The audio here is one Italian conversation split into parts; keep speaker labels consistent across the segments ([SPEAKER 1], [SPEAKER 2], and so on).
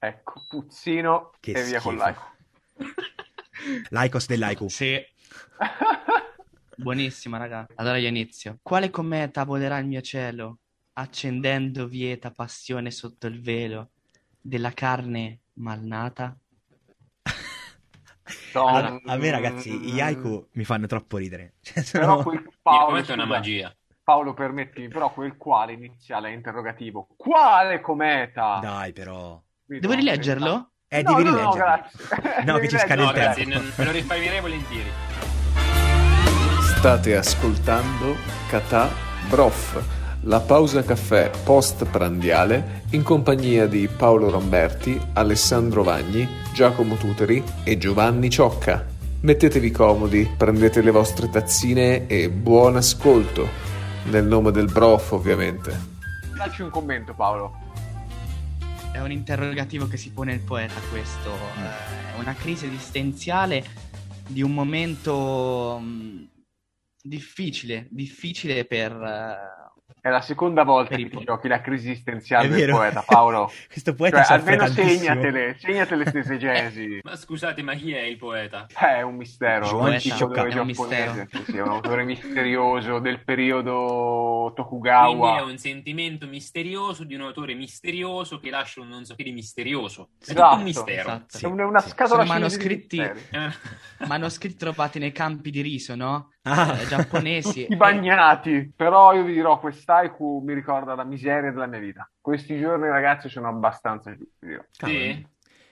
[SPEAKER 1] Ecco, puzzino
[SPEAKER 2] Che
[SPEAKER 1] e via con
[SPEAKER 2] schifo.
[SPEAKER 1] l'aico.
[SPEAKER 2] Lycos dell'Aiku.
[SPEAKER 3] Sì. Buonissima, raga. Allora io inizio. Quale cometa volerà il mio cielo, accendendo vieta passione sotto il velo della carne malnata?
[SPEAKER 2] Allora, a me ragazzi, gli haiku mi fanno troppo ridere. Cioè,
[SPEAKER 1] Però
[SPEAKER 2] sono...
[SPEAKER 1] quel
[SPEAKER 4] Il
[SPEAKER 1] Paolo,
[SPEAKER 4] è una magia.
[SPEAKER 1] Paolo, permettimi, però quel quale iniziale è interrogativo. Quale cometa?
[SPEAKER 2] Dai, però.
[SPEAKER 3] Devo rileggerlo?
[SPEAKER 2] Eh,
[SPEAKER 1] No,
[SPEAKER 2] devi
[SPEAKER 1] no, no,
[SPEAKER 2] rileggerlo.
[SPEAKER 1] grazie.
[SPEAKER 2] No,
[SPEAKER 1] Devi
[SPEAKER 2] che ci scade
[SPEAKER 4] No,
[SPEAKER 2] il
[SPEAKER 4] grazie,
[SPEAKER 2] tempo.
[SPEAKER 4] non- me lo risparmierei volentieri.
[SPEAKER 5] State ascoltando Catà Broff, la pausa caffè post prandiale in compagnia di Paolo Ramberti, Alessandro Vagni, Giacomo Tuteri e Giovanni Ciocca. Mettetevi comodi, prendete le vostre tazzine e buon ascolto. Nel nome del Broff, ovviamente.
[SPEAKER 1] Dacci un commento, Paolo.
[SPEAKER 3] È un interrogativo che si pone il poeta questo. Eh, È una crisi esistenziale di un momento mh, difficile, difficile per... eh,
[SPEAKER 1] È la seconda volta che ti giochi la crisi esistenziale
[SPEAKER 2] È
[SPEAKER 1] del poeta, Paolo.
[SPEAKER 2] Questo poeta
[SPEAKER 1] Cioè, almeno
[SPEAKER 2] tantissimo.
[SPEAKER 1] segnatele, segnatele queste esegesi.
[SPEAKER 4] Ma scusate, ma chi è il poeta?
[SPEAKER 1] Eh, È un mistero,
[SPEAKER 2] Giovanni
[SPEAKER 1] un
[SPEAKER 2] Ciocca.
[SPEAKER 1] autore
[SPEAKER 3] È un mistero.
[SPEAKER 1] sì, sì, è un autore misterioso del periodo
[SPEAKER 4] Quindi è
[SPEAKER 1] Tokugawa.
[SPEAKER 4] un sentimento misterioso di un autore misterioso che lascia un non so che di misterioso. È
[SPEAKER 1] Esatto.
[SPEAKER 4] un mistero.
[SPEAKER 3] Esatto.
[SPEAKER 2] Sì,
[SPEAKER 1] È un- è una
[SPEAKER 2] sì.
[SPEAKER 1] scatola
[SPEAKER 3] Sono manoscritti-.
[SPEAKER 4] Eh,
[SPEAKER 3] manoscritti trovati nei campi di riso, no?
[SPEAKER 2] Ah.
[SPEAKER 3] Eh, giapponesi.
[SPEAKER 1] Tutti bagnati, però io vi dirò, quest'aiku mi ricorda la miseria della mia vita. Questi giorni, ragazzi, sono abbastanza giù, vi dirò.
[SPEAKER 2] Cavolo.
[SPEAKER 4] Sì?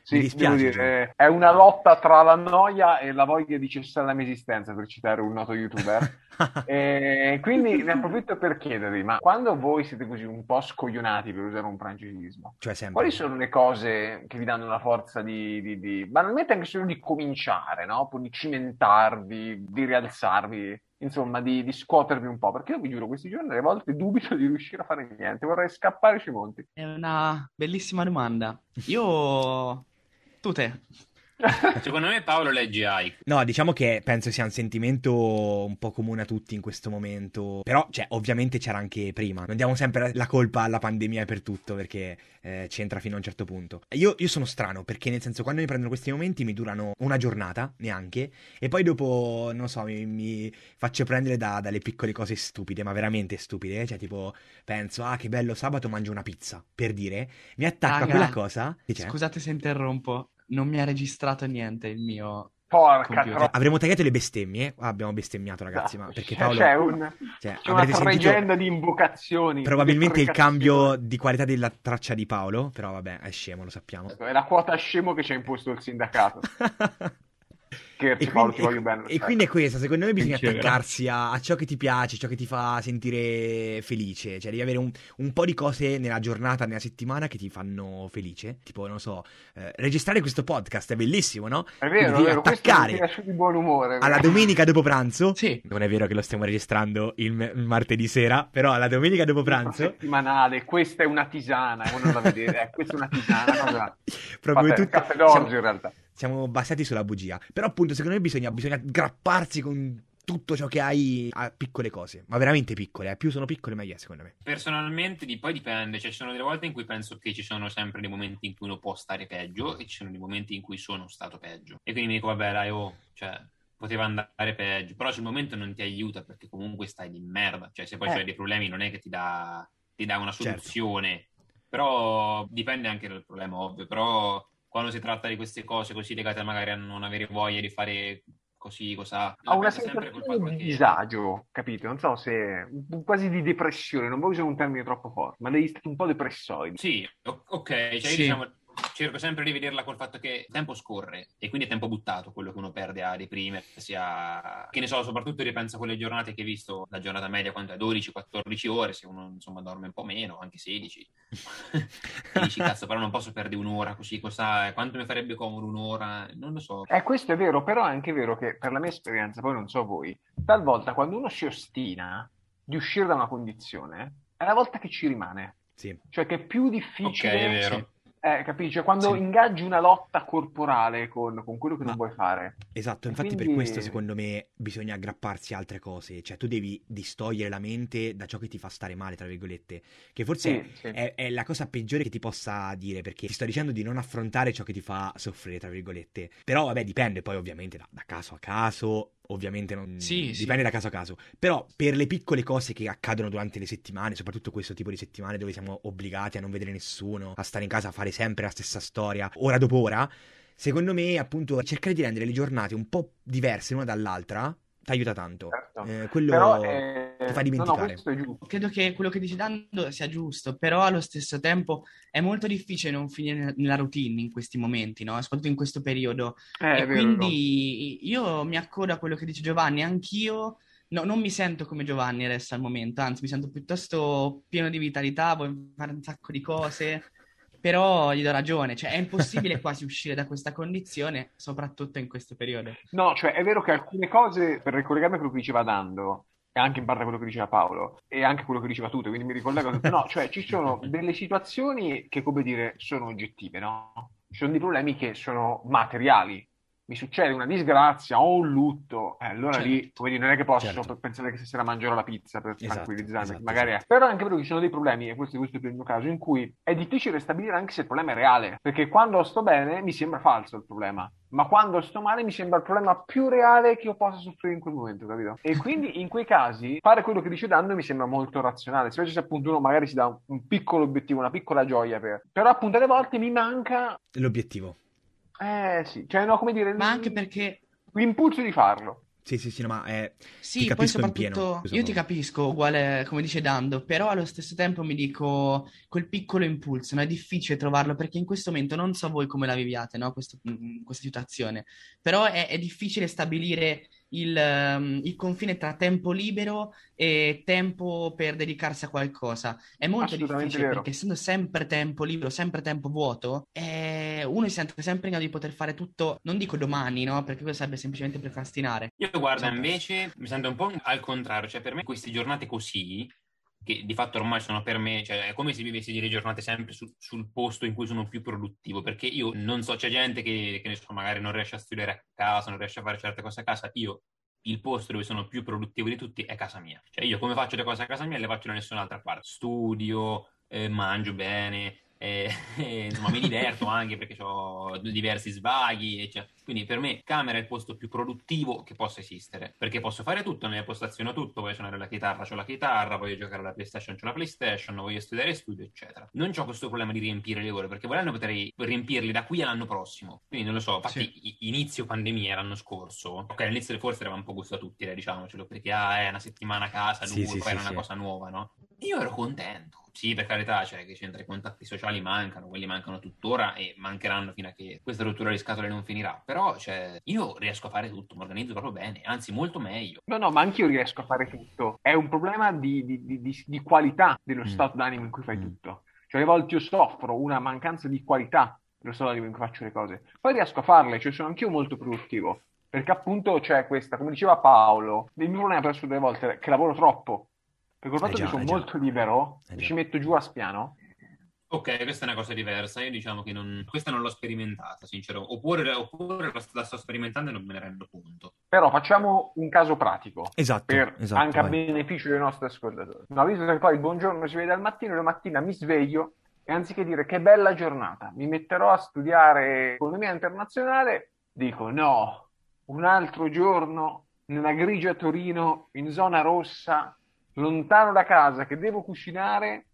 [SPEAKER 1] Sì,
[SPEAKER 2] Mi dispiace,
[SPEAKER 1] dire, è una lotta tra la noia e la voglia di cessare la mia esistenza, per citare un noto youtuber. E quindi ne approfitto per chiedervi, ma quando voi siete così un po' scoglionati, per usare un francesismo,
[SPEAKER 2] Cioè, sempre.
[SPEAKER 1] quali sono le cose che vi danno la forza di, di, di- banalmente anche solo di cominciare, no? Oppure di cimentarvi, di rialzarvi, insomma, di, di scuotervi un po'? Perché io vi giuro, questi giorni alle volte dubito di riuscire a fare niente, vorrei scappare sui monti.
[SPEAKER 3] È una bellissima domanda. Io... Tu te.
[SPEAKER 4] Secondo me Paolo legge Haiku.
[SPEAKER 2] No, diciamo che penso sia un sentimento un po' comune a tutti in questo momento. Però, cioè, ovviamente c'era anche prima. Non diamo sempre la colpa alla pandemia per tutto, perché eh, c'entra fino a un certo punto. Io, io sono strano, perché nel senso, quando mi prendono questi momenti mi durano una giornata, neanche, e poi dopo, non so, mi, mi faccio prendere da- dalle piccole cose stupide, ma veramente stupide. eh. Cioè, tipo, penso, ah, che bello, sabato mangio una pizza, per dire. Mi attacco a
[SPEAKER 3] Raga,
[SPEAKER 2] quella cosa. C'è?
[SPEAKER 3] Scusate se interrompo. Non mi ha registrato niente il mio...
[SPEAKER 1] Porca troppa.
[SPEAKER 2] Avremo tagliato le bestemmie. Ah, abbiamo bestemmiato, ragazzi, ma perché Paolo...
[SPEAKER 1] C'è, un-
[SPEAKER 2] Cioè,
[SPEAKER 1] c'è una
[SPEAKER 2] sentito
[SPEAKER 1] di invocazioni.
[SPEAKER 2] probabilmente il cambio di qualità della traccia di Paolo, però vabbè, è scemo, lo sappiamo.
[SPEAKER 1] È la quota scemo che ci ha imposto il sindacato. Scherzi,
[SPEAKER 2] E
[SPEAKER 1] Paolo,
[SPEAKER 2] quindi,
[SPEAKER 1] ti voglio bene.
[SPEAKER 2] e quindi è questo, secondo me bisogna
[SPEAKER 3] Anch'io,
[SPEAKER 2] attaccarsi a, a ciò che ti piace, ciò che ti fa sentire felice, cioè devi avere un, un po' di cose nella giornata, nella settimana che ti fanno felice, tipo, non so, eh, registrare questo podcast è bellissimo, no?
[SPEAKER 1] È vero, è
[SPEAKER 2] devi
[SPEAKER 1] vero, questo mi
[SPEAKER 2] attaccare
[SPEAKER 1] di buon umore.
[SPEAKER 2] alla domenica dopo pranzo.
[SPEAKER 3] Sì.
[SPEAKER 2] Non è vero che lo stiamo registrando il, me- il martedì sera, però alla domenica dopo pranzo...
[SPEAKER 1] settimanale, questa è una tisana, voi non la vedete, eh, questa è una tisana, cosa...
[SPEAKER 2] Proprio
[SPEAKER 1] Fate il
[SPEAKER 2] tutti
[SPEAKER 1] caffè d'orzo
[SPEAKER 2] siamo-
[SPEAKER 1] in realtà.
[SPEAKER 2] Siamo basati sulla bugia. Però appunto secondo me bisogna, bisogna grapparsi con tutto ciò che hai a piccole cose, ma veramente piccole, eh. più sono piccole meglio è secondo me.
[SPEAKER 4] Personalmente di, poi dipende, cioè ci sono delle volte in cui penso che ci sono sempre dei momenti in cui uno può stare peggio e ci sono dei momenti in cui sono stato peggio. E quindi mi dico, vabbè, dai, oh, cioè, poteva andare peggio, però sul momento non ti aiuta perché comunque stai di merda, cioè se poi
[SPEAKER 1] Eh.
[SPEAKER 4] c'hai dei problemi non è che ti dà, ti dà una
[SPEAKER 2] Certo.
[SPEAKER 4] soluzione, però dipende anche dal problema, ovvio, però quando si tratta di queste cose così legate magari a non avere voglia di fare così, cosa...
[SPEAKER 1] Ha una sensazione di
[SPEAKER 4] che-
[SPEAKER 1] disagio, capito? Non so se... quasi di depressione, non voglio usare un termine troppo forte, ma devi stare un po' depressoide.
[SPEAKER 4] Sì, ok, cioè io
[SPEAKER 3] Sì.
[SPEAKER 4] diciamo, cerco sempre di vederla col fatto che il tempo scorre e quindi è tempo buttato quello che uno perde a deprimersi, a... che ne so, soprattutto ripenso a quelle giornate che hai visto, la giornata media quanto è 12-14 ore, se uno insomma dorme un po' meno, anche 16. E dici, cazzo, però non posso perdere un'ora così, cosa, quanto mi farebbe comodo un'ora? Non lo so.
[SPEAKER 1] Eh, questo è vero, però è anche vero che per la mia esperienza, poi non so voi, talvolta quando uno si ostina di uscire da una condizione, è la volta che ci rimane.
[SPEAKER 2] Sì.
[SPEAKER 1] Cioè che è più
[SPEAKER 4] Ok,
[SPEAKER 1] difficile...
[SPEAKER 4] è vero.
[SPEAKER 1] Sì. Eh, capisci? Cioè, quando
[SPEAKER 2] Sì.
[SPEAKER 1] ingaggi una lotta corporale con, con quello che
[SPEAKER 2] Ma-
[SPEAKER 1] non vuoi fare.
[SPEAKER 2] Esatto, infatti per
[SPEAKER 1] quindi-
[SPEAKER 2] questo secondo me bisogna aggrapparsi a altre cose, cioè tu devi distogliere la mente da ciò che ti fa stare male, tra virgolette, che forse
[SPEAKER 1] Sì, sì.
[SPEAKER 2] è, è la cosa peggiore che ti possa dire, perché ti sto dicendo di non affrontare ciò che ti fa soffrire, tra virgolette. Però vabbè, dipende poi ovviamente da, da caso a caso, ovviamente non...
[SPEAKER 3] Sì, sì.
[SPEAKER 2] dipende da caso a caso. Però per le piccole cose che accadono durante le settimane, soprattutto questo tipo di settimane dove siamo obbligati a non vedere nessuno, a stare in casa, a fare sempre la stessa storia, ora dopo ora, secondo me appunto cercare di rendere le giornate un po' diverse l'una dall'altra ti aiuta tanto.
[SPEAKER 1] Certo.
[SPEAKER 2] Eh, quello
[SPEAKER 1] Però eh,
[SPEAKER 2] ti fa
[SPEAKER 1] no, no,
[SPEAKER 2] dimenticare.
[SPEAKER 1] è giusto.
[SPEAKER 3] Credo che quello che dice Dando sia giusto, però allo stesso tempo è molto difficile non finire nella routine in questi momenti, no? Soprattutto in questo periodo.
[SPEAKER 1] Eh,
[SPEAKER 3] E
[SPEAKER 1] vero.
[SPEAKER 3] quindi io mi accodo a quello che dice Giovanni, anch'io no, non mi sento come Giovanni adesso al momento, anzi mi sento piuttosto pieno di vitalità, voglio fare un sacco di cose, però gli do ragione, cioè è impossibile quasi uscire da questa condizione, soprattutto in questo periodo.
[SPEAKER 1] No, cioè è vero che alcune cose, per ricollegarmi a quello che diceva Dando, e anche in parte quello che diceva Paolo, e anche quello che diceva Tute, quindi mi ricollego tutto. No, cioè ci sono delle situazioni che, come dire, sono oggettive, no? Ci sono dei problemi che sono materiali. Mi succede una disgrazia, ho un lutto, eh, allora
[SPEAKER 3] Certo.
[SPEAKER 1] lì, come dire, non è che posso
[SPEAKER 2] Certo.
[SPEAKER 1] pensare che stasera mangerò la pizza per
[SPEAKER 2] Esatto,
[SPEAKER 1] tranquillizzarmi,
[SPEAKER 2] esatto,
[SPEAKER 1] magari
[SPEAKER 2] esatto.
[SPEAKER 1] è. Però anche vero che ci sono dei problemi, e questo, questo è il mio caso, in cui è difficile stabilire anche se il problema è reale, perché quando sto bene mi sembra falso il problema, ma quando sto male mi sembra il problema più reale che io possa soffrire in quel momento, capito? E quindi in quei casi fare quello che dice Danno mi sembra molto razionale, specie se appunto uno magari si dà un, un piccolo obiettivo, una piccola gioia per... Però appunto alle volte mi manca...
[SPEAKER 2] L'obiettivo.
[SPEAKER 1] Eh sì, cioè no, come dire...
[SPEAKER 3] Ma anche perché
[SPEAKER 1] L'impulso di farlo.
[SPEAKER 2] Sì, sì, sì, no, ma è...
[SPEAKER 3] Sì,
[SPEAKER 2] Ti
[SPEAKER 3] poi
[SPEAKER 2] capisco in pieno,
[SPEAKER 3] soprattutto io ti capisco, uguale come dice Dando, però allo stesso tempo mi dico quel piccolo impulso, no? È difficile trovarlo perché in questo momento non so voi come la viviate, no? Questo- mm, questa situazione, però è, è difficile stabilire il, ehm, il confine tra tempo libero e tempo per dedicarsi a qualcosa. È molto difficile
[SPEAKER 1] vero.
[SPEAKER 3] perché essendo sempre tempo libero, sempre tempo vuoto, eh, uno si sente sempre in grado di poter fare tutto, non dico domani, no? Perché quello sarebbe semplicemente procrastinare.
[SPEAKER 4] Io guarda,
[SPEAKER 3] Esatto.
[SPEAKER 4] invece mi sento un po' al contrario, cioè per me queste giornate così, che di fatto ormai sono per me, cioè è come se vivessi delle giornate sempre sul- sul posto in cui sono più produttivo, perché io non so, c'è gente che, che so, magari non riesce a studiare a casa, non riesce a fare certe cose a casa, io il posto dove sono più produttivo di tutti è casa mia. Cioè io come faccio le cose a casa mia le faccio da nessun'altra parte. Studio, eh, mangio bene, eh, insomma mi diverto anche perché ho diversi svaghi, eccetera. Quindi per me camera è il posto più produttivo che possa esistere, perché posso fare tutto, nelle postaziono tutto, voglio suonare la chitarra, ho la chitarra, voglio giocare alla PlayStation, ho la PlayStation, voglio studiare, studio, eccetera. Non ho questo problema di riempire le ore, perché volendo potrei riempirli da qui all'anno prossimo. Quindi non lo so, infatti i- inizio pandemia l'anno scorso, ok, all'inizio forse era un po' gusto a tutti, diciamocelo, perché ah, è una settimana a casa,
[SPEAKER 2] Sì,
[SPEAKER 4] due,
[SPEAKER 2] sì,
[SPEAKER 4] poi
[SPEAKER 2] sì,
[SPEAKER 4] era una
[SPEAKER 2] sì.
[SPEAKER 4] cosa nuova, no? Io ero contento. Sì, per carità, cioè che c'entra i contatti sociali mancano, quelli mancano tuttora e mancheranno fino a che questa rottura di scatole non finirà. Però, cioè, io riesco a fare tutto, mi organizzo proprio bene, anzi molto meglio.
[SPEAKER 1] No, no, ma anch'io riesco a fare tutto. È un problema di, di- di- di- di qualità dello
[SPEAKER 2] Mm.
[SPEAKER 1] stato d'animo in cui fai
[SPEAKER 2] Mm.
[SPEAKER 1] tutto. Cioè, alle volte io soffro una mancanza di qualità dello stato d'animo in cui faccio le cose. Poi riesco a farle, cioè sono anch'io molto produttivo. Perché appunto c'è questa, come diceva Paolo, il mio problema per delle volte è che lavoro troppo. Perché col
[SPEAKER 2] Eh
[SPEAKER 1] fatto
[SPEAKER 2] già,
[SPEAKER 1] che sono
[SPEAKER 2] eh
[SPEAKER 1] molto libero,
[SPEAKER 2] Eh
[SPEAKER 1] ci metto giù a spiano.
[SPEAKER 4] Ok, questa è una cosa diversa. Io diciamo che non... questa non l'ho sperimentata, sincero. Oppure, oppure la, sto sperimentando e non me ne rendo conto.
[SPEAKER 1] Però facciamo un caso pratico.
[SPEAKER 2] Esatto,
[SPEAKER 1] per
[SPEAKER 2] esatto,
[SPEAKER 1] anche a
[SPEAKER 2] vai.
[SPEAKER 1] beneficio dei nostri ascoltatori. No, visto che poi il buongiorno si vede al mattino, la mattina mi sveglio e anziché dire che bella giornata, mi metterò a studiare economia internazionale, dico no, un altro giorno nella grigia Torino, in zona rossa, lontano da casa, che devo cucinare.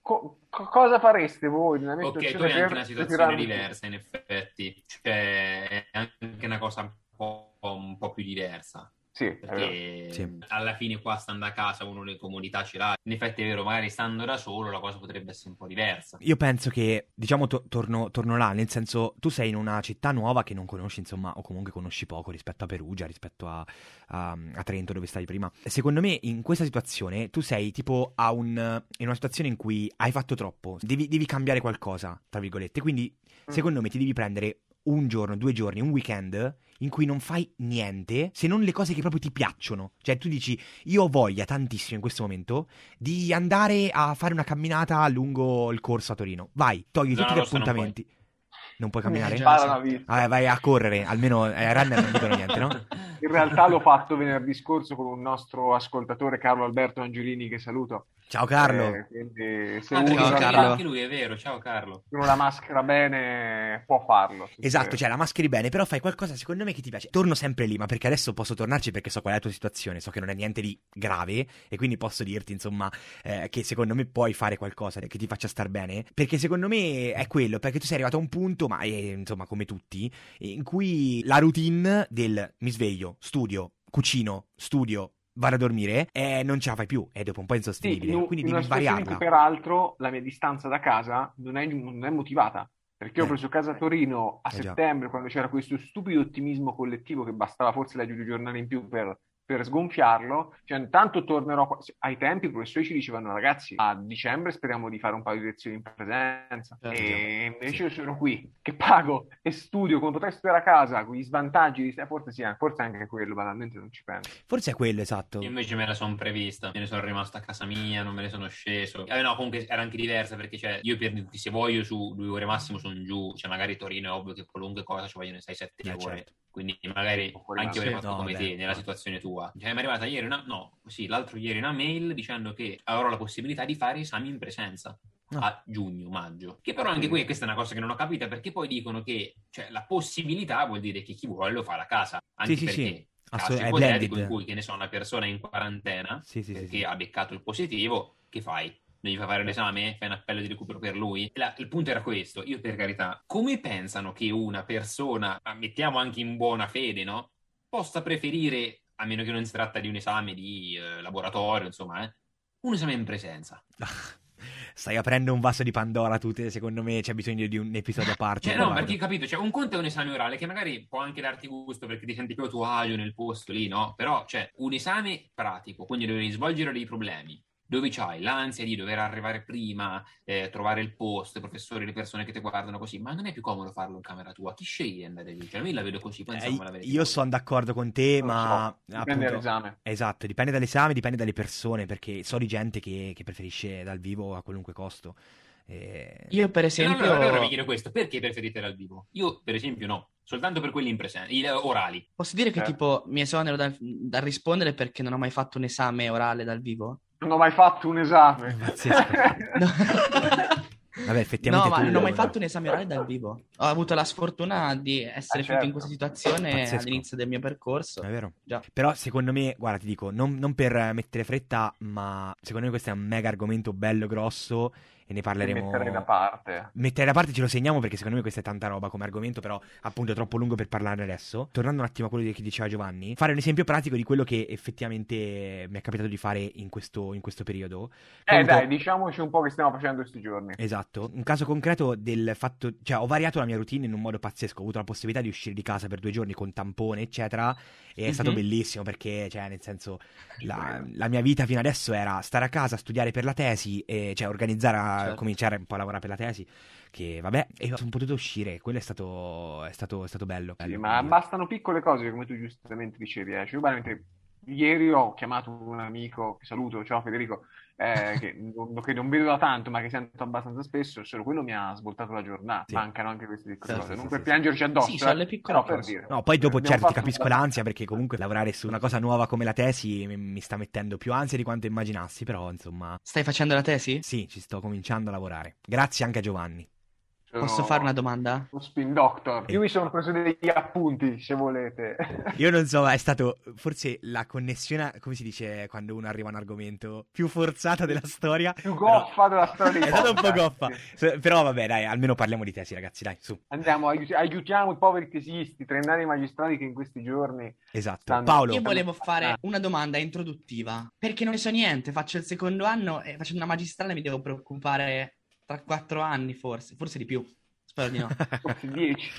[SPEAKER 1] Co- co- cosa fareste voi nella mia
[SPEAKER 4] Ok, tu hai anche una situazione diversa, in effetti. Cioè, è anche una cosa un po', un po' più diversa.
[SPEAKER 1] Sì.
[SPEAKER 4] Perché
[SPEAKER 2] Sì.
[SPEAKER 4] alla fine qua stando a casa uno le comodità ce l'ha. In effetti è vero, magari stando da solo la cosa potrebbe essere un po' diversa.
[SPEAKER 2] Io penso che, diciamo, to- torno, torno là, nel senso, tu sei in una città nuova che non conosci, insomma, o comunque conosci poco rispetto a Perugia, rispetto a, a- a Trento dove stavi prima. Secondo me, in questa situazione, tu sei tipo a un, in una situazione in cui hai fatto troppo, devi, devi cambiare qualcosa, tra virgolette, quindi
[SPEAKER 1] Mm.
[SPEAKER 2] secondo me ti devi prendere un giorno, due giorni, un weekend in cui non fai niente se non le cose che proprio ti piacciono. Cioè, tu dici, io ho voglia tantissimo in questo momento di andare a fare una camminata lungo il corso a Torino. Vai, togli
[SPEAKER 4] Zona
[SPEAKER 2] tutti gli
[SPEAKER 4] non
[SPEAKER 2] appuntamenti. Non puoi camminare?
[SPEAKER 3] Eh, già.
[SPEAKER 1] Una vista.
[SPEAKER 2] Ah, vai a correre, almeno ai runner non dicono niente, no?
[SPEAKER 1] In realtà l'ho fatto venerdì scorso con un nostro ascoltatore, Carlo Alberto Angiolini, che saluto.
[SPEAKER 2] Ciao Carlo.
[SPEAKER 1] Eh, quindi se
[SPEAKER 4] Ah,
[SPEAKER 1] uno
[SPEAKER 3] Ciao, Carlo.
[SPEAKER 4] anche lui è vero, ciao Carlo.
[SPEAKER 1] uno la maschera bene può farlo.
[SPEAKER 2] Esatto, cioè la mascheri bene, però fai qualcosa secondo me che ti piace. Torno sempre lì, ma perché adesso posso tornarci perché so qual è la tua situazione, so che non è niente di grave e quindi posso dirti, insomma, eh, che secondo me puoi fare qualcosa che ti faccia star bene, perché secondo me è quello, perché tu sei arrivato a un punto, ma eh, insomma come tutti, in cui la routine del mi sveglio, studio, cucino, studio, vado a dormire, eh, non ce la fai più, e dopo un po' è
[SPEAKER 1] Sì,
[SPEAKER 2] insostenibile,
[SPEAKER 1] in, un-
[SPEAKER 2] quindi
[SPEAKER 1] in
[SPEAKER 2] devi variarla.
[SPEAKER 1] peraltro la mia distanza da casa non è, non è motivata. Perché io ho
[SPEAKER 2] Eh.
[SPEAKER 1] preso casa a Torino a
[SPEAKER 2] Eh già.
[SPEAKER 1] settembre, quando c'era questo stupido ottimismo collettivo che bastava forse leggere due giornali in più per, per sgonfiarlo. Cioè, intanto tornerò. qua- Ai tempi i professori ci dicevano, ragazzi, a dicembre speriamo di fare un paio di lezioni in presenza.
[SPEAKER 3] Certo.
[SPEAKER 1] E invece io sono qui, che pago e studio, potrei studiare a casa, con gli svantaggi di... Forse sì, forse anche quello, banalmente non ci penso.
[SPEAKER 2] Forse è quello, esatto.
[SPEAKER 4] Io invece me la sono prevista, me ne sono rimasto a casa mia, non me ne sono sceso. Eh, no, comunque era anche diversa perché cioè, io per dirti, se voglio su due ore massimo sono giù, cioè magari Torino è ovvio che qualunque cosa ci vogliono 6-7
[SPEAKER 2] Eh,
[SPEAKER 4] ore.
[SPEAKER 2] certo.
[SPEAKER 4] Quindi magari anche
[SPEAKER 1] là.
[SPEAKER 4] avrei fatto
[SPEAKER 2] no,
[SPEAKER 4] come
[SPEAKER 2] vabbè.
[SPEAKER 4] te nella situazione tua. Cioè, mi è arrivata ieri una, no, sì, l'altro ieri una mail dicendo che avrò la possibilità di fare esami in presenza.
[SPEAKER 2] No.
[SPEAKER 4] a giugno, maggio. Che però anche qui questa è una cosa che non ho capito perché poi dicono che cioè, la possibilità vuol dire che chi vuole lo fa da casa. Anche
[SPEAKER 2] Sì, sì,
[SPEAKER 4] perché
[SPEAKER 2] sì.
[SPEAKER 4] caso
[SPEAKER 2] Assolut-
[SPEAKER 4] ipotetico in cui che ne so una persona è in quarantena
[SPEAKER 2] Sì, sì, sì,
[SPEAKER 4] perché
[SPEAKER 2] sì.
[SPEAKER 4] ha beccato il positivo, che fai? Non gli fai fare l'esame? Fai un appello di recupero per lui? La- il punto era questo, io per carità, come pensano che una persona, ah, mettiamo anche in buona fede, no? Possa preferire, a meno che non si tratta di un esame di eh, laboratorio, insomma, eh, un esame in presenza.
[SPEAKER 2] Stai aprendo un vaso di Pandora, tu, te, secondo me c'è bisogno di un episodio a parte.
[SPEAKER 4] Cioè, no,
[SPEAKER 2] guarda.
[SPEAKER 4] perché capito, cioè, un conto è un esame orale che magari può anche darti gusto perché ti senti più a tuo agio nel posto lì, no? Però, cioè, un esame pratico, quindi devi svolgere dei problemi, dove c'hai l'ansia di dover arrivare prima, eh, trovare il posto, i professori, le persone che ti guardano così, ma non è più comodo farlo in camera tua. Chi scegli di andare lì? Cioè, io la vedo così, poi
[SPEAKER 2] Eh,
[SPEAKER 4] insomma la vedi
[SPEAKER 2] io sono d'accordo con te,
[SPEAKER 1] Non
[SPEAKER 2] ma
[SPEAKER 1] so, dipende
[SPEAKER 2] appunto,
[SPEAKER 1] dall'esame.
[SPEAKER 2] esatto, dipende dall'esame, dipende dalle persone, perché so di gente che, che preferisce dal vivo a qualunque costo. Eh,
[SPEAKER 3] Io per
[SPEAKER 4] E
[SPEAKER 3] esempio...
[SPEAKER 4] allora, allora mi chiedo questo, perché preferite dal vivo? Io, per esempio, no, soltanto per quelli in presenza, i- orali.
[SPEAKER 3] Posso dire che
[SPEAKER 1] Eh.
[SPEAKER 3] tipo mi esonero dal, dal rispondere perché non ho mai fatto un esame orale dal vivo?
[SPEAKER 1] Non ho mai fatto un esame.
[SPEAKER 2] Pazzesco.
[SPEAKER 3] No.
[SPEAKER 2] Vabbè, effettivamente
[SPEAKER 3] No, ma non ho mai fatto un esame orale dal vivo. Ho avuto la sfortuna di essere
[SPEAKER 1] Ah,
[SPEAKER 3] finito in
[SPEAKER 1] certo.
[SPEAKER 3] questa situazione
[SPEAKER 2] Pazzesco.
[SPEAKER 3] all'inizio del mio percorso.
[SPEAKER 2] È vero.
[SPEAKER 3] Già.
[SPEAKER 2] Però secondo me, guarda, ti dico, non, non per mettere fretta, ma secondo me questo è un mega argomento bello grosso e ne parleremo.
[SPEAKER 1] metterei da parte.
[SPEAKER 2] Mettere da parte ce lo segniamo perché secondo me questa è tanta roba come argomento, però appunto è troppo lungo per parlarne adesso. Tornando un attimo a quello che diceva Giovanni, fare un esempio pratico di quello che effettivamente mi è capitato di fare in questo, in questo periodo.
[SPEAKER 1] Eh
[SPEAKER 2] Comunque-
[SPEAKER 1] dai, diciamoci un po' che stiamo facendo questi giorni.
[SPEAKER 2] Esatto, un caso concreto del fatto, cioè ho variato la mia routine in un modo pazzesco, ho avuto la possibilità di uscire di casa per due giorni con tampone, eccetera, e è stato
[SPEAKER 3] Mhm.
[SPEAKER 2] bellissimo perché, cioè, nel senso, la, la mia vita fino adesso era stare a casa, studiare per la tesi, e, cioè organizzare,
[SPEAKER 3] Certo.
[SPEAKER 2] cominciare un po' a lavorare per la tesi, che vabbè, e sono potuto uscire, quello è stato, è stato, è stato bello.
[SPEAKER 1] Sì,
[SPEAKER 2] bello,
[SPEAKER 1] ma bastano piccole cose, come tu giustamente dicevi. Eh. Cioè, io veramente ieri ho chiamato un amico, che saluto, ciao Federico, eh, che, non, che non vedo da tanto, ma che sento abbastanza spesso, solo quello mi ha svoltato la giornata.
[SPEAKER 2] Sì.
[SPEAKER 1] Mancano anche queste piccole
[SPEAKER 2] Sì,
[SPEAKER 1] cose.
[SPEAKER 2] sì,
[SPEAKER 1] non
[SPEAKER 2] sì,
[SPEAKER 1] per
[SPEAKER 2] sì.
[SPEAKER 1] piangerci addosso,
[SPEAKER 3] Sì, sono
[SPEAKER 1] eh,
[SPEAKER 3] le piccole
[SPEAKER 1] però per
[SPEAKER 3] cose.
[SPEAKER 1] dire.
[SPEAKER 2] No, poi dopo certo ti capisco
[SPEAKER 1] un-
[SPEAKER 2] l'ansia perché comunque lavorare su una cosa nuova come la tesi mi, mi sta mettendo più ansia di quanto immaginassi, però insomma,
[SPEAKER 3] Stai facendo la tesi?
[SPEAKER 2] sì, ci sto cominciando a lavorare. Grazie anche a Giovanni.
[SPEAKER 1] Sono
[SPEAKER 3] Posso fare una domanda?
[SPEAKER 1] Uno spin doctor. Io mi sono preso degli appunti, se volete.
[SPEAKER 2] Io non so, è stato forse la connessione, come si dice quando uno arriva a un argomento più forzata della storia.
[SPEAKER 1] Più
[SPEAKER 2] però-
[SPEAKER 1] goffa della storia
[SPEAKER 2] È stato un po' goffa. Però vabbè, dai, almeno parliamo di tesi, ragazzi, dai, su.
[SPEAKER 1] Andiamo, aiut- aiutiamo i poveri tesisti, triennali magistrali che in questi giorni
[SPEAKER 2] Esatto.
[SPEAKER 1] Stanno-
[SPEAKER 2] Paolo,
[SPEAKER 3] Io volevo
[SPEAKER 1] Ah.
[SPEAKER 3] fare una domanda introduttiva, perché non ne so niente, faccio il secondo anno e facendo una magistrale mi devo preoccupare tra quattro anni forse, forse di più, spero di no.
[SPEAKER 1] forse 10.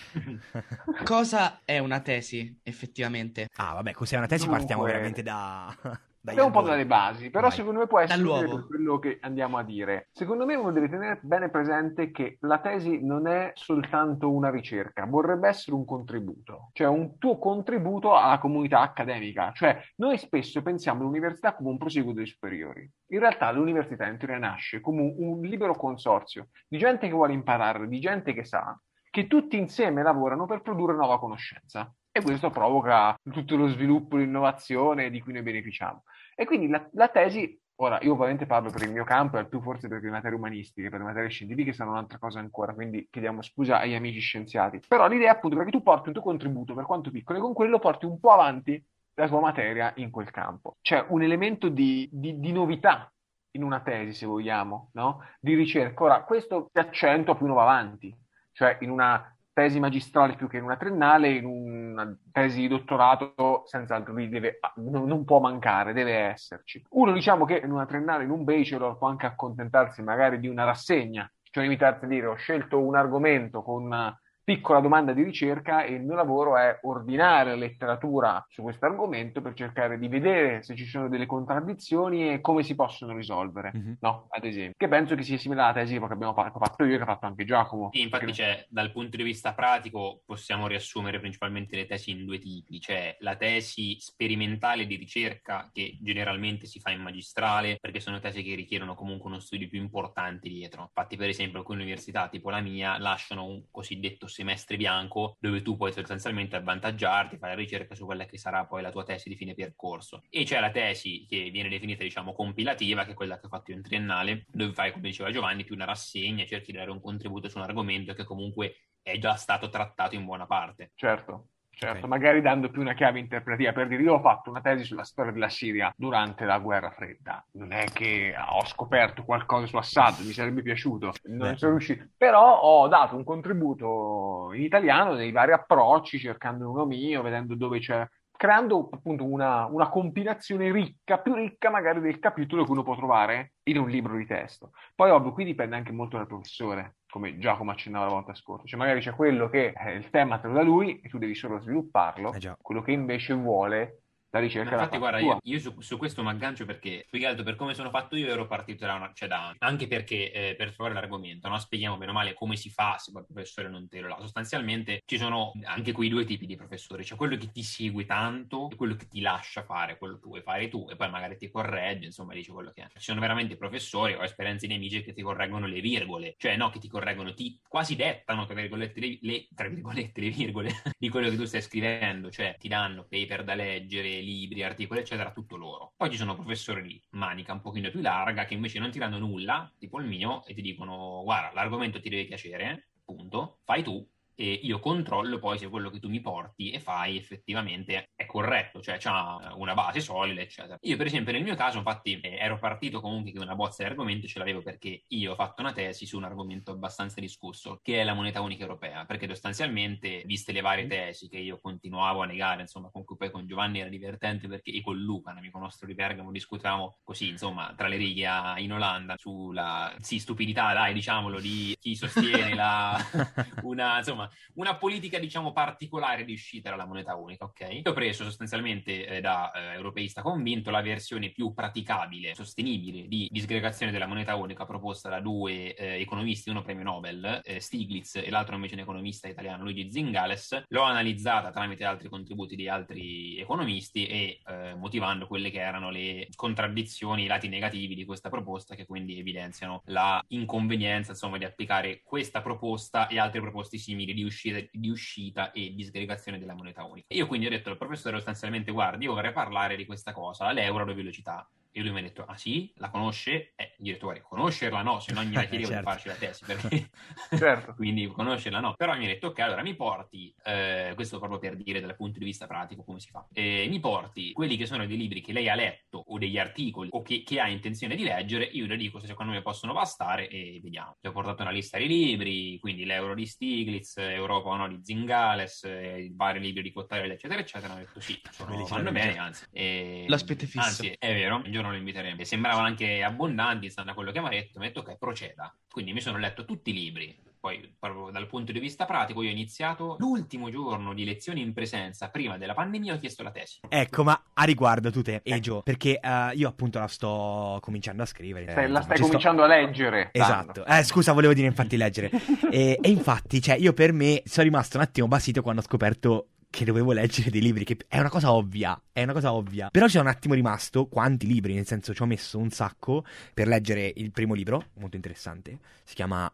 [SPEAKER 3] Cosa è una tesi effettivamente?
[SPEAKER 2] Ah, vabbè, cos'è una tesi?
[SPEAKER 1] Dunque-
[SPEAKER 2] Partiamo veramente da... Dai,
[SPEAKER 1] Abbiamo un po' dalle basi, però
[SPEAKER 2] Vai.
[SPEAKER 1] secondo me può essere per quello che andiamo a dire. Secondo me uno deve tenere bene presente che la tesi non è soltanto una ricerca, vorrebbe essere un contributo, cioè un tuo contributo alla comunità accademica. Cioè, noi spesso pensiamo all'università come un proseguo dei superiori. In realtà l'università in teoria nasce come un, un libero consorzio di gente che vuole imparare, di gente che sa, che tutti insieme lavorano per produrre nuova conoscenza. E questo provoca tutto lo sviluppo, l'innovazione di cui noi beneficiamo. E quindi la, la tesi, ora io ovviamente parlo per il mio campo e più forse per le materie umanistiche, per le materie scientifiche sono un'altra cosa ancora, quindi chiediamo scusa agli amici scienziati. Però l'idea appunto è che tu porti un tuo contributo, per quanto piccolo, e con quello porti un po' avanti la tua materia in quel campo. C'è un elemento di, di- di novità in una tesi, se vogliamo, no? Di ricerca. Ora, questo si accentua più uno va avanti, cioè in una tesi magistrale più che in una triennale, in una tesi di dottorato, senz'altro lì deve- non, non può mancare, deve esserci. Uno diciamo che in una triennale, in un bachelor, può anche accontentarsi magari di una rassegna, cioè limitarsi a dire ho scelto un argomento con piccola domanda di ricerca e il mio lavoro è ordinare letteratura su questo argomento per cercare di vedere se ci sono delle contraddizioni e come si possono risolvere,
[SPEAKER 2] Mhm.
[SPEAKER 1] no? Ad esempio. Che penso che sia simile alla tesi che abbiamo fa- che ho fatto io e che ha fatto anche Giacomo.
[SPEAKER 4] Sì, infatti
[SPEAKER 1] Perché-
[SPEAKER 4] c'è, dal punto di vista pratico possiamo riassumere principalmente le tesi in due tipi, c'è la tesi sperimentale di ricerca che generalmente si fa in magistrale perché sono tesi che richiedono comunque uno studio più importante dietro. Infatti per esempio alcune università tipo la mia lasciano un cosiddetto semestre bianco dove tu puoi sostanzialmente avvantaggiarti, fare ricerca su quella che sarà poi la tua tesi di fine percorso. E c'è la tesi che viene definita diciamo compilativa, che è quella che ho fatto in triennale, dove fai come diceva Giovanni più una rassegna, cerchi di dare un contributo su un argomento che comunque è già stato trattato in buona parte.
[SPEAKER 1] Certo, certo,
[SPEAKER 2] Ok.
[SPEAKER 1] magari dando più una chiave interpretativa. Per dire io ho fatto una tesi sulla storia della Siria durante la guerra fredda, non è che ho scoperto qualcosa su Assad, mi sarebbe piaciuto, non sono riuscito, però ho dato un contributo in italiano dei vari approcci, cercando uno mio, vedendo dove c'è creando appunto una, una compilazione ricca, più ricca magari del capitolo che uno può trovare in un libro di testo. Poi, ovvio, qui dipende anche molto dal professore, come Giacomo accennava la volta scorsa. Cioè, magari c'è quello che eh, il tema te lo dà lui e tu devi solo svilupparlo,
[SPEAKER 2] Eh
[SPEAKER 1] quello che invece vuole la ricerca la
[SPEAKER 4] Infatti,
[SPEAKER 1] fa
[SPEAKER 4] guarda, io, io su, su questo mi aggancio perché, più che altro per come sono fatto io, ero partito da una, cioè da, anche perché eh, per trovare l'argomento, no? spieghiamo bene o male come si fa se il professore non te lo dà. Sostanzialmente ci sono anche quei due tipi di professori, c'è quello che ti segue tanto e quello che ti lascia fare quello che vuoi fare tu e poi magari ti corregge, insomma, dice quello che è. Ci sono veramente professori, ho esperienze di amici che ti correggono le virgole, cioè no, che ti correggono, ti quasi dettano, tra virgolette, le, le- tra virgolette, le virgole di quello che tu stai scrivendo, cioè ti danno paper da leggere, libri, articoli, eccetera, tutto loro. Poi ci sono professori di manica un pochino più larga che invece non ti danno nulla, tipo il mio, e ti dicono guarda, l'argomento ti deve piacere, punto, fai tu. E io controllo poi se quello che tu mi porti e fai effettivamente è corretto, cioè c'ha una base solida, eccetera. Io, per esempio, nel mio caso, infatti, eh, ero partito comunque che una bozza di argomento ce l'avevo perché io ho fatto una tesi su un argomento abbastanza discusso, che è la moneta unica europea, perché sostanzialmente, viste le varie tesi che io continuavo a negare, insomma, con cui poi con Giovanni era divertente perché e con Luca, un amico nostro di Bergamo, discutevamo così, insomma, tra le righe in Olanda sulla, sì, stupidità, dai, diciamolo, di chi sostiene la, una, insomma, una politica, diciamo, particolare di uscita dalla moneta unica, ok? Io ho preso sostanzialmente eh, da eh, europeista convinto la versione più praticabile, sostenibile di disgregazione della moneta unica proposta da due eh, economisti, uno premio Nobel, eh, Stiglitz, e l'altro invece un economista italiano, Luigi Zingales. L'ho analizzata tramite altri contributi di altri economisti e eh, motivando quelle che erano le contraddizioni, i lati negativi di questa proposta che quindi evidenziano la inconvenienza, insomma, di applicare questa proposta e altre proposte simili di uscita, di uscita e disgregazione della moneta unica. Io quindi ho detto al professore sostanzialmente, guardi, io vorrei parlare di questa cosa, l'euro a due velocità. E lui mi ha detto, ah sì? La conosce? Eh, gli ho detto, guarda, conoscerla no, se no gliela chiedevo
[SPEAKER 2] Certo.
[SPEAKER 4] di farci la tesi, perché...
[SPEAKER 1] Certo.
[SPEAKER 4] quindi conoscerla no. Però mi ha detto, ok, allora mi porti, eh, questo proprio per dire dal punto di vista pratico come si fa, Eh, mi porti quelli che sono dei libri che lei ha letto o degli articoli o che, che ha intenzione di leggere, io le dico se secondo me possono bastare e vediamo. Ti ho portato una lista di libri, quindi l'Euro di Stiglitz, Europa o no di Zingales, eh, i vari libri di Cottarelli, eccetera, eccetera. Ho detto sì, sono,
[SPEAKER 2] sarebbe
[SPEAKER 4] bene, anzi. E-
[SPEAKER 3] L'aspetto fisso.
[SPEAKER 4] Anzi, è vero, un giorno lo inviteremo. E sembravano anche abbondanti, stando a quello che mi ha detto. Mi ha detto, ok, proceda. Quindi mi sono letto tutti i libri poi proprio dal punto di vista pratico, io ho iniziato l'ultimo giorno di lezioni in presenza prima della pandemia, ho chiesto la tesi.
[SPEAKER 2] Ecco, ma a riguardo tu te, Egio, perché uh, io appunto la sto cominciando a scrivere.
[SPEAKER 1] Stai,
[SPEAKER 2] eh,
[SPEAKER 1] la stai
[SPEAKER 2] ci sto-
[SPEAKER 1] cominciando a leggere.
[SPEAKER 2] Esatto, eh, scusa, volevo dire infatti leggere. e, e infatti, cioè, io per me sono rimasto un attimo basito quando ho scoperto che dovevo leggere dei libri, che è una cosa ovvia, è una cosa ovvia. Però c'è un attimo rimasto quanti libri, nel senso ci ho messo un sacco per leggere il primo libro, molto interessante, si chiama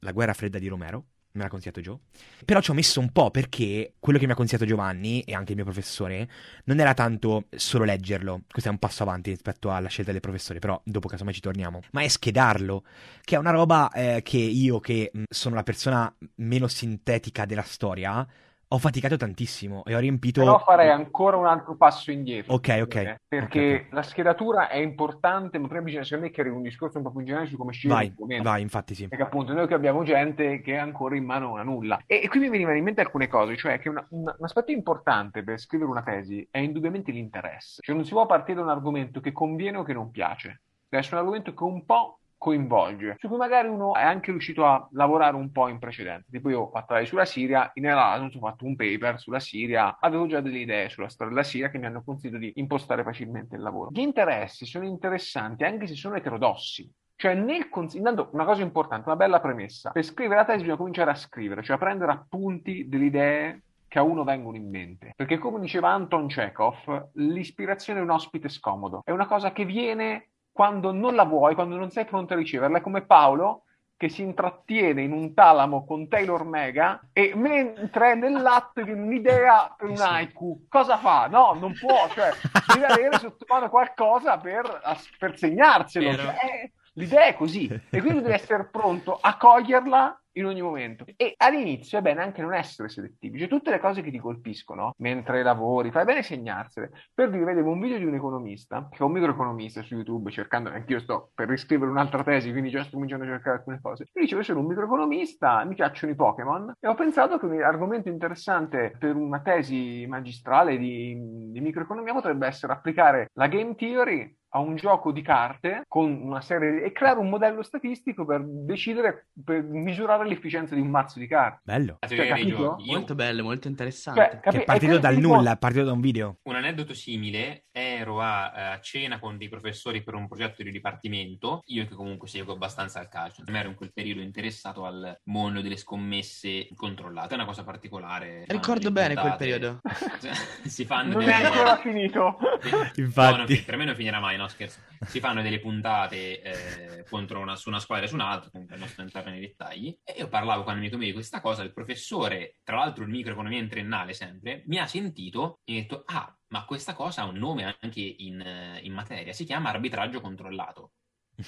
[SPEAKER 2] La guerra fredda di Romero. Me l'ha consigliato Joe. Però ci ho messo un po' perché quello che mi ha consigliato Giovanni e anche il mio professore non era tanto solo leggerlo, questo è un passo avanti rispetto alla scelta del professore, però dopo casomai ci torniamo, ma è schedarlo, che è una roba eh, che io, che sono la persona meno sintetica della storia, ho faticato tantissimo e ho riempito...
[SPEAKER 1] Però farei ancora un altro passo indietro.
[SPEAKER 2] Ok, ok.
[SPEAKER 1] Eh, Perché
[SPEAKER 2] Ok, ok.
[SPEAKER 1] la schedatura è importante, ma prima bisogna secondo me chiarire un discorso un po' più generale su come scegliere
[SPEAKER 2] Vai,
[SPEAKER 1] l'argomento.
[SPEAKER 2] vai, infatti sì.
[SPEAKER 1] Perché appunto noi che abbiamo gente che ha ancora in mano una nulla. E, e qui mi venivano in mente alcune cose, cioè che una- una- un aspetto importante per scrivere una tesi è indubbiamente l'interesse. Cioè non si può partire da un argomento che conviene o che non piace. Deve essere un argomento che un po' coinvolge, su cui magari uno è anche riuscito a lavorare un po' in precedenza. Tipo io ho fatto la sulla Siria, in Erasmus ho fatto un paper sulla Siria, avevo già delle idee sulla storia della Siria che mi hanno consentito di impostare facilmente il lavoro. Gli interessi sono interessanti anche se sono eterodossi. Cioè, nel cons- intanto una cosa importante, una bella premessa. Per scrivere la tesi bisogna cominciare a scrivere, cioè a prendere appunti delle idee che a uno vengono in mente. Perché come diceva Anton Chekhov, l'ispirazione è un ospite scomodo. È una cosa che viene quando non la vuoi, quando non sei pronto a riceverla. È come Paolo che si intrattiene in un talamo con Taylor Mega e mentre è nell'atto di un'idea per un haiku, cosa fa? No, non può, cioè deve avere sotto mano qualcosa per, per segnarselo.
[SPEAKER 3] Vero.
[SPEAKER 1] Cioè, è- l'idea è così e quindi deve essere pronto a coglierla in ogni momento. E all'inizio è bene anche non essere selettivi, cioè tutte le cose che ti colpiscono mentre lavori, fai bene segnarsele. Per dire, vedevo un video di un economista, che è un microeconomista su YouTube, cercando, anch'io sto per riscrivere un'altra tesi, quindi già sto cominciando a cercare alcune cose. Mi dicevo, sono un microeconomista, mi piacciono i Pokémon, e ho pensato che un argomento interessante per una tesi magistrale di, di microeconomia potrebbe essere applicare la game theory a un gioco di carte con una serie e creare un modello statistico per decidere, per misurare l'efficienza di un mazzo di carte.
[SPEAKER 2] Bello.
[SPEAKER 4] Teoria
[SPEAKER 1] Cioè,
[SPEAKER 3] Molto bello, molto interessante.
[SPEAKER 1] Cioè,
[SPEAKER 2] Che
[SPEAKER 1] capi-
[SPEAKER 2] è
[SPEAKER 1] e
[SPEAKER 2] partito dal nulla, è partito da un video.
[SPEAKER 4] Un aneddoto simile, ero a, a cena con dei professori per un progetto di dipartimento, io che comunque seguo abbastanza il calcio, mi ero in quel periodo interessato al mondo delle scommesse controllate, è una cosa particolare.
[SPEAKER 3] Ricordo bene quel periodo.
[SPEAKER 4] si fanno
[SPEAKER 1] Non
[SPEAKER 4] delle...
[SPEAKER 1] è ancora finito.
[SPEAKER 2] Infatti.
[SPEAKER 4] No, per me non finirà mai, no scherzo. Si fanno delle puntate eh, contro una, su una squadra e su un'altra, comunque non sto entrare nei dettagli. E io parlavo con un amico mio di questa cosa, il professore, tra l'altro il microeconomia in triennale sempre, mi ha sentito e mi ha detto, ah, ma questa cosa ha un nome anche in, eh, in materia, si chiama arbitraggio controllato.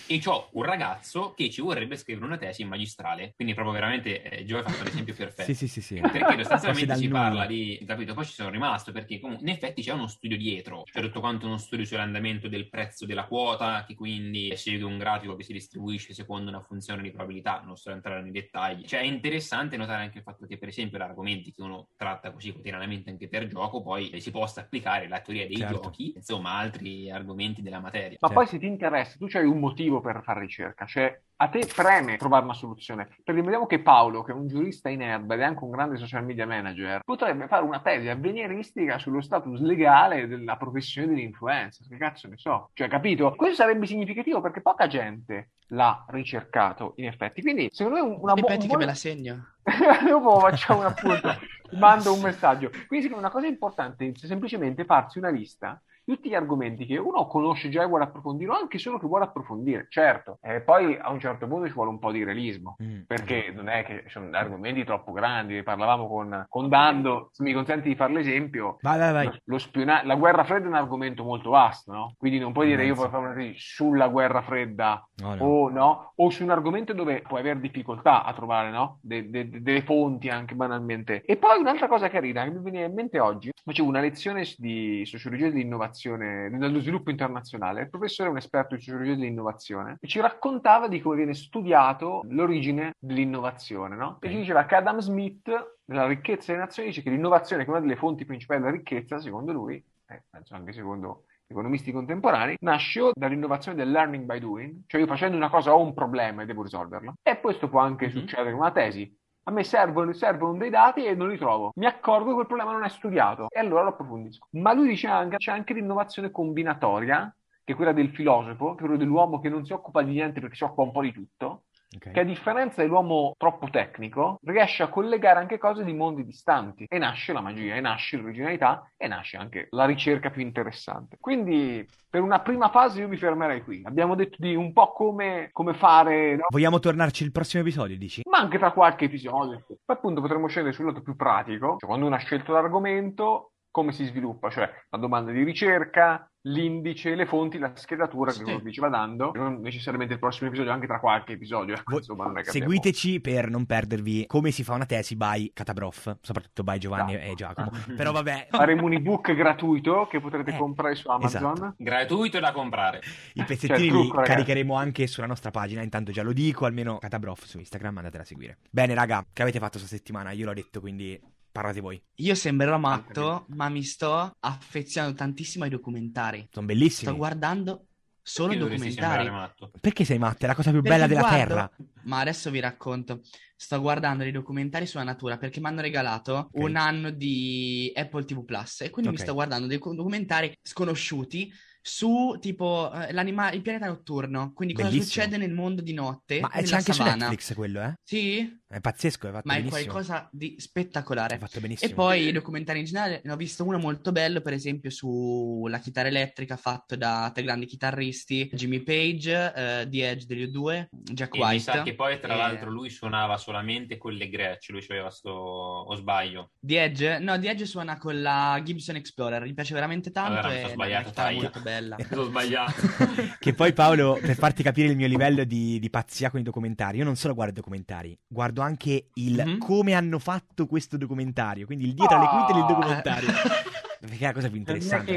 [SPEAKER 4] E c'ho un ragazzo che ci vorrebbe scrivere una tesi in magistrale, quindi proprio veramente eh, Gio ha fatto l'esempio perfetto.
[SPEAKER 2] Sì, sì, sì, sì.
[SPEAKER 4] Perché sostanzialmente si parla di, capito? Poi ci sono rimasto perché comunque in effetti c'è uno studio dietro, c'è tutto quanto uno studio sull'andamento del prezzo della quota, che quindi segue un grafico che si distribuisce secondo una funzione di probabilità, non sto entrare nei dettagli. Cioè è interessante notare anche il fatto che per esempio gli argomenti che uno tratta così quotidianamente anche per gioco, poi si possa applicare la teoria dei
[SPEAKER 2] Certo.
[SPEAKER 4] giochi, insomma altri argomenti della materia.
[SPEAKER 1] Ma
[SPEAKER 2] Certo.
[SPEAKER 1] poi se ti interessa, tu c'hai un motivo per fare ricerca, cioè a te preme trovare una soluzione. Perché vediamo che Paolo, che è un giurista in erba ed è anche un grande social media manager, potrebbe fare una tesi avveniristica sullo status legale della professione dell'influencer. Che cazzo ne so? Cioè, capito? Questo sarebbe significativo perché poca gente l'ha ricercato, in effetti. Quindi, secondo me, un- una bu-
[SPEAKER 3] Ripeti
[SPEAKER 1] un
[SPEAKER 3] che me la segno.
[SPEAKER 1] Dopo facciamo un appunto, mando un messaggio. Quindi, secondo me, una cosa importante è semplicemente farsi una lista tutti gli argomenti che uno conosce già e vuole approfondire, o anche solo che vuole approfondire, certo. E poi a un certo punto ci vuole un po' di realismo.
[SPEAKER 2] Mm.
[SPEAKER 1] Perché non è che sono argomenti troppo grandi, parlavamo con, con Dando, se mi consenti di fare l'esempio,
[SPEAKER 2] Vai, vai, vai.
[SPEAKER 1] lo, lo spiona- la guerra fredda è un argomento molto vasto, no? Quindi non puoi dire io voglio fare una tesi sulla guerra fredda
[SPEAKER 2] No, no.
[SPEAKER 1] o no, o su un argomento dove puoi avere difficoltà a trovare no? De- de- de- delle fonti anche banalmente. E poi un'altra cosa carina che mi viene in mente oggi, facevo una lezione di sociologia dell'innovazione, dello sviluppo internazionale. Il professore è un esperto di sociologia dell'innovazione e ci raccontava di come viene studiato l'origine dell'innovazione, no? E ci diceva che Adam Smith, nella ricchezza delle nazioni, dice che l'innovazione, che è una delle fonti principali della ricchezza, secondo lui, eh, penso anche secondo economisti contemporanei, nasce dall'innovazione del learning by doing, cioè io facendo una cosa ho un problema e devo risolverlo. E questo può anche
[SPEAKER 4] Mhm.
[SPEAKER 1] succedere in una tesi. A me servono, servono dei dati e non li trovo. Mi accorgo che quel problema non è studiato e allora lo approfondisco. Ma lui dice anche, c'è anche l'innovazione combinatoria, che è quella del filosofo, che è quello dell'uomo che non si occupa di niente perché si occupa un po' di tutto,
[SPEAKER 2] Ok.
[SPEAKER 1] che a differenza dell'uomo troppo tecnico, riesce a collegare anche cose di mondi distanti e nasce la magia, e nasce l'originalità e nasce anche la ricerca più interessante. Quindi per una prima fase io mi fermerei qui. Abbiamo detto di un po' come, come fare, no?
[SPEAKER 2] Vogliamo tornarci il prossimo episodio, dici?
[SPEAKER 1] ma anche tra qualche episodio. Poi appunto potremmo scendere sul lato più pratico, cioè quando uno ha scelto l'argomento, come si sviluppa, cioè la domanda di ricerca, l'indice, le fonti, la schedatura che
[SPEAKER 4] Sì.
[SPEAKER 1] vi ci va dando, non necessariamente il prossimo episodio, anche tra qualche episodio. ecco,
[SPEAKER 2] Voi-
[SPEAKER 1] insomma, non è che abbiamo-
[SPEAKER 2] Seguiteci per non perdervi come si fa una tesi by Catabroff, soprattutto by Giovanni
[SPEAKER 1] Esatto.
[SPEAKER 2] e Giacomo. Però vabbè,
[SPEAKER 1] Faremo un ebook gratuito che potrete
[SPEAKER 2] Eh,
[SPEAKER 1] comprare su Amazon.
[SPEAKER 2] esatto.
[SPEAKER 4] Gratuito da comprare.
[SPEAKER 2] i pezzettini
[SPEAKER 1] Cioè, il
[SPEAKER 2] li
[SPEAKER 1] trucco, ragazzi.
[SPEAKER 2] caricheremo anche sulla nostra pagina, intanto già lo dico, almeno Catabroff su Instagram, andatela a seguire. Bene raga, che avete fatto questa settimana? Io l'ho detto, quindi parlate voi.
[SPEAKER 3] Io sembrerò matto, ma mi sto affezionando tantissimo ai documentari.
[SPEAKER 2] Sono bellissimi.
[SPEAKER 3] Sto guardando solo
[SPEAKER 4] Perché
[SPEAKER 3] documentari.
[SPEAKER 4] matto?
[SPEAKER 2] Perché sei matta? È la cosa più
[SPEAKER 3] Perché
[SPEAKER 2] bella della
[SPEAKER 3] guardo-
[SPEAKER 2] Terra.
[SPEAKER 3] Ma adesso vi racconto. Sto guardando dei documentari sulla natura perché mi hanno regalato
[SPEAKER 2] Ok.
[SPEAKER 3] un anno di Apple TV Plus e quindi
[SPEAKER 2] Ok.
[SPEAKER 3] mi sto guardando dei documentari sconosciuti su tipo eh, il pianeta notturno. Quindi cosa
[SPEAKER 2] Bellissimo.
[SPEAKER 3] succede nel mondo di notte
[SPEAKER 2] Ma eh,
[SPEAKER 3] nella
[SPEAKER 2] c'è anche su
[SPEAKER 3] savana.
[SPEAKER 2] Netflix quello, eh?
[SPEAKER 3] Sì,
[SPEAKER 2] È pazzesco, è fatto
[SPEAKER 3] ma è
[SPEAKER 2] benissimo.
[SPEAKER 3] qualcosa di
[SPEAKER 2] È
[SPEAKER 3] spettacolare.
[SPEAKER 2] fatto benissimo.
[SPEAKER 3] E poi i documentari in generale, ne ho visto uno molto bello, per esempio, sulla chitarra elettrica fatto da tre grandi chitarristi, Jimmy Page, eh, The Edge degli U2, Jack
[SPEAKER 4] E mi
[SPEAKER 3] White.
[SPEAKER 4] sa che poi, tra
[SPEAKER 3] e-
[SPEAKER 4] l'altro, lui suonava solamente con le Gretsch. Lui aveva sto. o sbaglio?
[SPEAKER 3] The Edge? No, The Edge suona con la Gibson Explorer, gli piace veramente tanto
[SPEAKER 4] Allora, mi sono
[SPEAKER 3] è una
[SPEAKER 4] sbagliato, taglia.
[SPEAKER 3] molto bella.
[SPEAKER 4] Ho sbagliato.
[SPEAKER 2] che poi Paolo, per farti capire il mio livello di, di pazzia con i documentari, io non solo guardo i documentari, guardo anche il
[SPEAKER 3] Mhm.
[SPEAKER 2] come hanno fatto questo documentario, quindi il dietro le quinte del
[SPEAKER 1] Ah.
[SPEAKER 2] documentario. Perché è la cosa più interessante.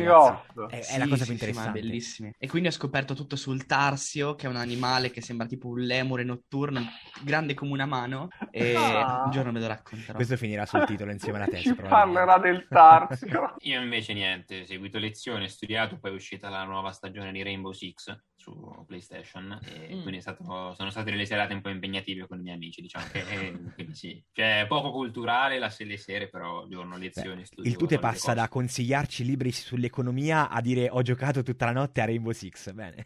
[SPEAKER 2] È, è
[SPEAKER 3] Sì,
[SPEAKER 2] la cosa
[SPEAKER 3] sì,
[SPEAKER 2] più
[SPEAKER 3] sì,
[SPEAKER 2] interessante.
[SPEAKER 3] bellissimi. E quindi ho scoperto tutto sul tarsio, che è un animale che sembra tipo un lemure notturno, grande come una mano, e
[SPEAKER 1] Ah.
[SPEAKER 3] un giorno ve lo racconterò.
[SPEAKER 2] Questo finirà sul titolo insieme alla tesi.
[SPEAKER 1] Ci parlerà del tarsio.
[SPEAKER 4] Io invece niente, ho seguito lezioni, ho studiato, poi è uscita la nuova stagione di Rainbow Six su PlayStation e
[SPEAKER 3] Mm.
[SPEAKER 4] quindi stato- sono state delle serate un po' impegnative con i miei amici, diciamo che eh, quindi sì. Cioè, poco culturale la le sere, però giorno lezioni, studio.
[SPEAKER 2] Il tute passa da consigliarci libri sull'economia a dire ho giocato tutta la notte a Rainbow Six. Bene.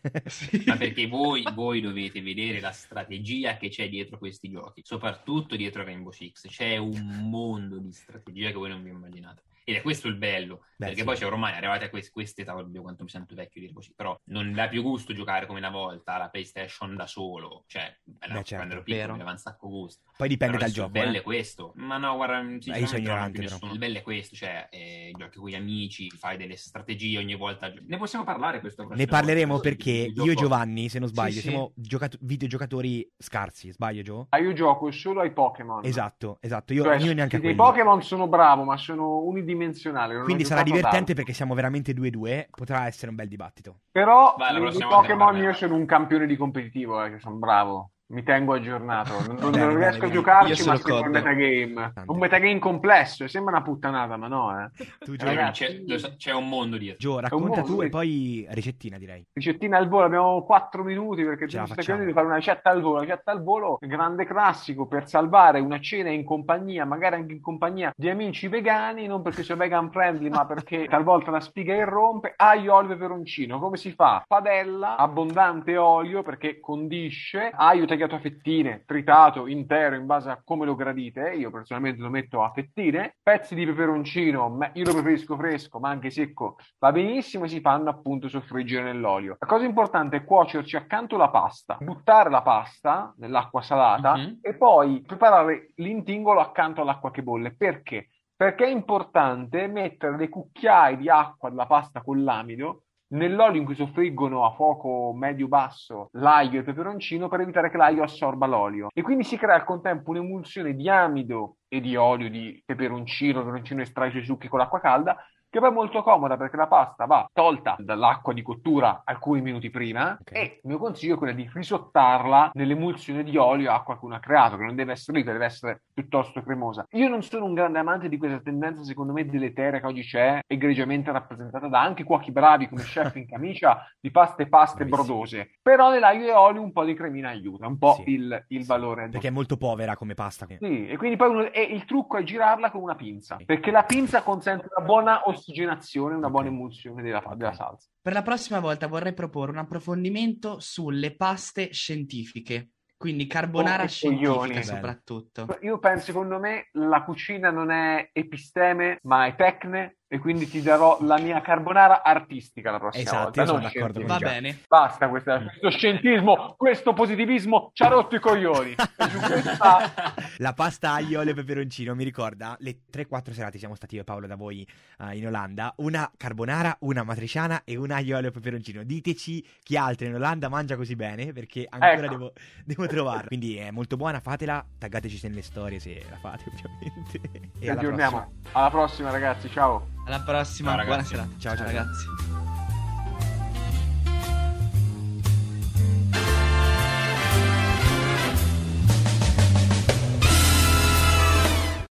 [SPEAKER 4] Ma perché voi, voi dovete vedere la strategia che c'è dietro questi giochi, soprattutto dietro Rainbow Six. C'è un mondo di strategia che voi non vi immaginate. Ed è questo il bello,
[SPEAKER 2] Beh,
[SPEAKER 4] perché
[SPEAKER 2] sì.
[SPEAKER 4] poi c'è ormai arrivati a quest- quest'età, oddio quanto mi sento vecchio dire così, però non dà più gusto giocare come una volta alla PlayStation da solo, cioè, eh no,
[SPEAKER 2] Beh, certo,
[SPEAKER 4] quando ero piccolo
[SPEAKER 3] vero.
[SPEAKER 4] mi aveva un sacco gusto.
[SPEAKER 2] Poi dipende
[SPEAKER 4] Però
[SPEAKER 2] dal
[SPEAKER 4] il
[SPEAKER 2] gioco.
[SPEAKER 4] bello
[SPEAKER 2] eh.
[SPEAKER 4] è questo. Ma no, guarda, sinceramente più
[SPEAKER 2] però.
[SPEAKER 4] nessuno. Il bello è questo, cioè eh, giochi con gli amici, fai delle strategie ogni volta. Ne possiamo parlare questo
[SPEAKER 2] Ne parleremo perché io e
[SPEAKER 4] Giovanni
[SPEAKER 2] se non sbaglio,
[SPEAKER 3] Sì, sì.
[SPEAKER 2] siamo giocato- videogiocatori scarsi. Sbaglio, Gio?
[SPEAKER 1] Ah, io gioco solo ai Pokémon.
[SPEAKER 2] Esatto, esatto. Io,
[SPEAKER 1] Cioè,
[SPEAKER 2] io neanche a quelli.
[SPEAKER 1] Pokémon sono bravo, ma sono unidimensionali. Non ho
[SPEAKER 2] Quindi sarà divertente
[SPEAKER 1] altro.
[SPEAKER 2] perché siamo veramente 2-2. Potrà essere un bel dibattito.
[SPEAKER 1] Però
[SPEAKER 4] Vai, volta
[SPEAKER 1] Pokémon io sono un campione di competitivo, eh, che sono bravo. Mi tengo aggiornato. Non, non-
[SPEAKER 2] Bene,
[SPEAKER 1] non
[SPEAKER 2] bene,
[SPEAKER 1] riesco
[SPEAKER 2] bene.
[SPEAKER 1] a giocarci,
[SPEAKER 3] Io
[SPEAKER 1] ma sembra un metagame. Un metagame complesso. Sembra una puttanata, ma no, eh.
[SPEAKER 2] Tu, Gio,
[SPEAKER 1] Ragazzi,
[SPEAKER 4] c'è, c'è un mondo dietro.
[SPEAKER 2] Gio, racconta
[SPEAKER 1] mondo,
[SPEAKER 2] tu e poi ricettina, direi.
[SPEAKER 1] Ricettina al volo, abbiamo 4 minuti perché stai
[SPEAKER 2] facciamo.
[SPEAKER 1] chiedendo di fare una ricetta al volo. La ricetta al volo, grande classico per salvare una cena in compagnia, magari anche in compagnia di amici vegani, non perché sia vegan friendly, ma perché talvolta la spiga irrompe. Aglio, olio e peperoncino. Come si fa? Padella, abbondante olio perché condisce, aglio tagliato a fettine, tritato, intero, in base a come lo gradite. Io personalmente lo metto a fettine. Pezzi di peperoncino, io lo preferisco fresco, ma anche secco va benissimo e si fanno appunto soffriggere nell'olio. La cosa importante è cuocerci accanto la pasta, buttare la pasta nell'acqua salata
[SPEAKER 3] Mhm.
[SPEAKER 1] e poi preparare l'intingolo accanto all'acqua che bolle. Perché? Perché è importante mettere dei cucchiai di acqua della pasta con l'amido nell'olio in cui soffriggono a fuoco medio-basso l'aglio e il peperoncino per evitare che l'aglio assorba l'olio. E quindi si crea al contempo un'emulsione di amido e di olio di peperoncino, peperoncino estrai sui succhi con l'acqua calda che poi è molto comoda perché la pasta va tolta dall'acqua di cottura alcuni minuti prima
[SPEAKER 2] Ok.
[SPEAKER 1] e il mio consiglio è quello di risottarla nell'emulsione di olio e acqua che uno ha creato, che non deve essere liquida, deve essere piuttosto cremosa. Io non sono un grande amante di questa tendenza, secondo me, deleteria che oggi c'è, egregiamente rappresentata da anche cuochi bravi come chef in camicia di paste paste
[SPEAKER 2] Bravissimo.
[SPEAKER 1] brodose. Però nell'aglio e olio un po' di cremina aiuta, un po'
[SPEAKER 2] Sì.
[SPEAKER 1] il, il valore.
[SPEAKER 2] Perché è molto povera come pasta.
[SPEAKER 1] Sì, e quindi poi uno- e il trucco è girarla con una pinza, perché la pinza consente una buona ossigenazione, una buona
[SPEAKER 2] Ok.
[SPEAKER 1] emulsione della, della
[SPEAKER 2] Ok.
[SPEAKER 1] salsa.
[SPEAKER 3] Per la prossima volta vorrei proporre un approfondimento sulle paste scientifiche, quindi carbonara
[SPEAKER 1] Oh,
[SPEAKER 3] scientifica soprattutto.
[SPEAKER 1] Io penso, secondo me, la cucina non è episteme, ma è tecne, e quindi ti darò la mia carbonara artistica la prossima
[SPEAKER 2] Esatto,
[SPEAKER 1] volta.
[SPEAKER 2] sono
[SPEAKER 1] non
[SPEAKER 2] d'accordo con
[SPEAKER 3] Va.
[SPEAKER 2] Già.
[SPEAKER 3] bene.
[SPEAKER 1] Basta questa- questo scientismo, questo positivismo ci ha rotto i coglioni. Questa-
[SPEAKER 2] La pasta aglio, olio e peperoncino mi ricorda le 3-4 serate siamo stati io e Paolo da voi eh, in Olanda. Una carbonara, una matriciana e un aglio, olio e peperoncino. Diteci chi altro in Olanda mangia così bene perché ancora
[SPEAKER 1] Ecco.
[SPEAKER 2] devo, devo trovarla. Quindi è molto buona, fatela. Taggateci nelle storie se la fate, ovviamente. E
[SPEAKER 1] Ci
[SPEAKER 2] alla
[SPEAKER 1] aggiorniamo.
[SPEAKER 2] prossima.
[SPEAKER 1] Alla prossima, ragazzi. Ciao.
[SPEAKER 3] Alla prossima,
[SPEAKER 4] Ciao,
[SPEAKER 3] buona
[SPEAKER 4] ragazzi.
[SPEAKER 3] serata.
[SPEAKER 2] Ciao, ciao,
[SPEAKER 3] ragazzi.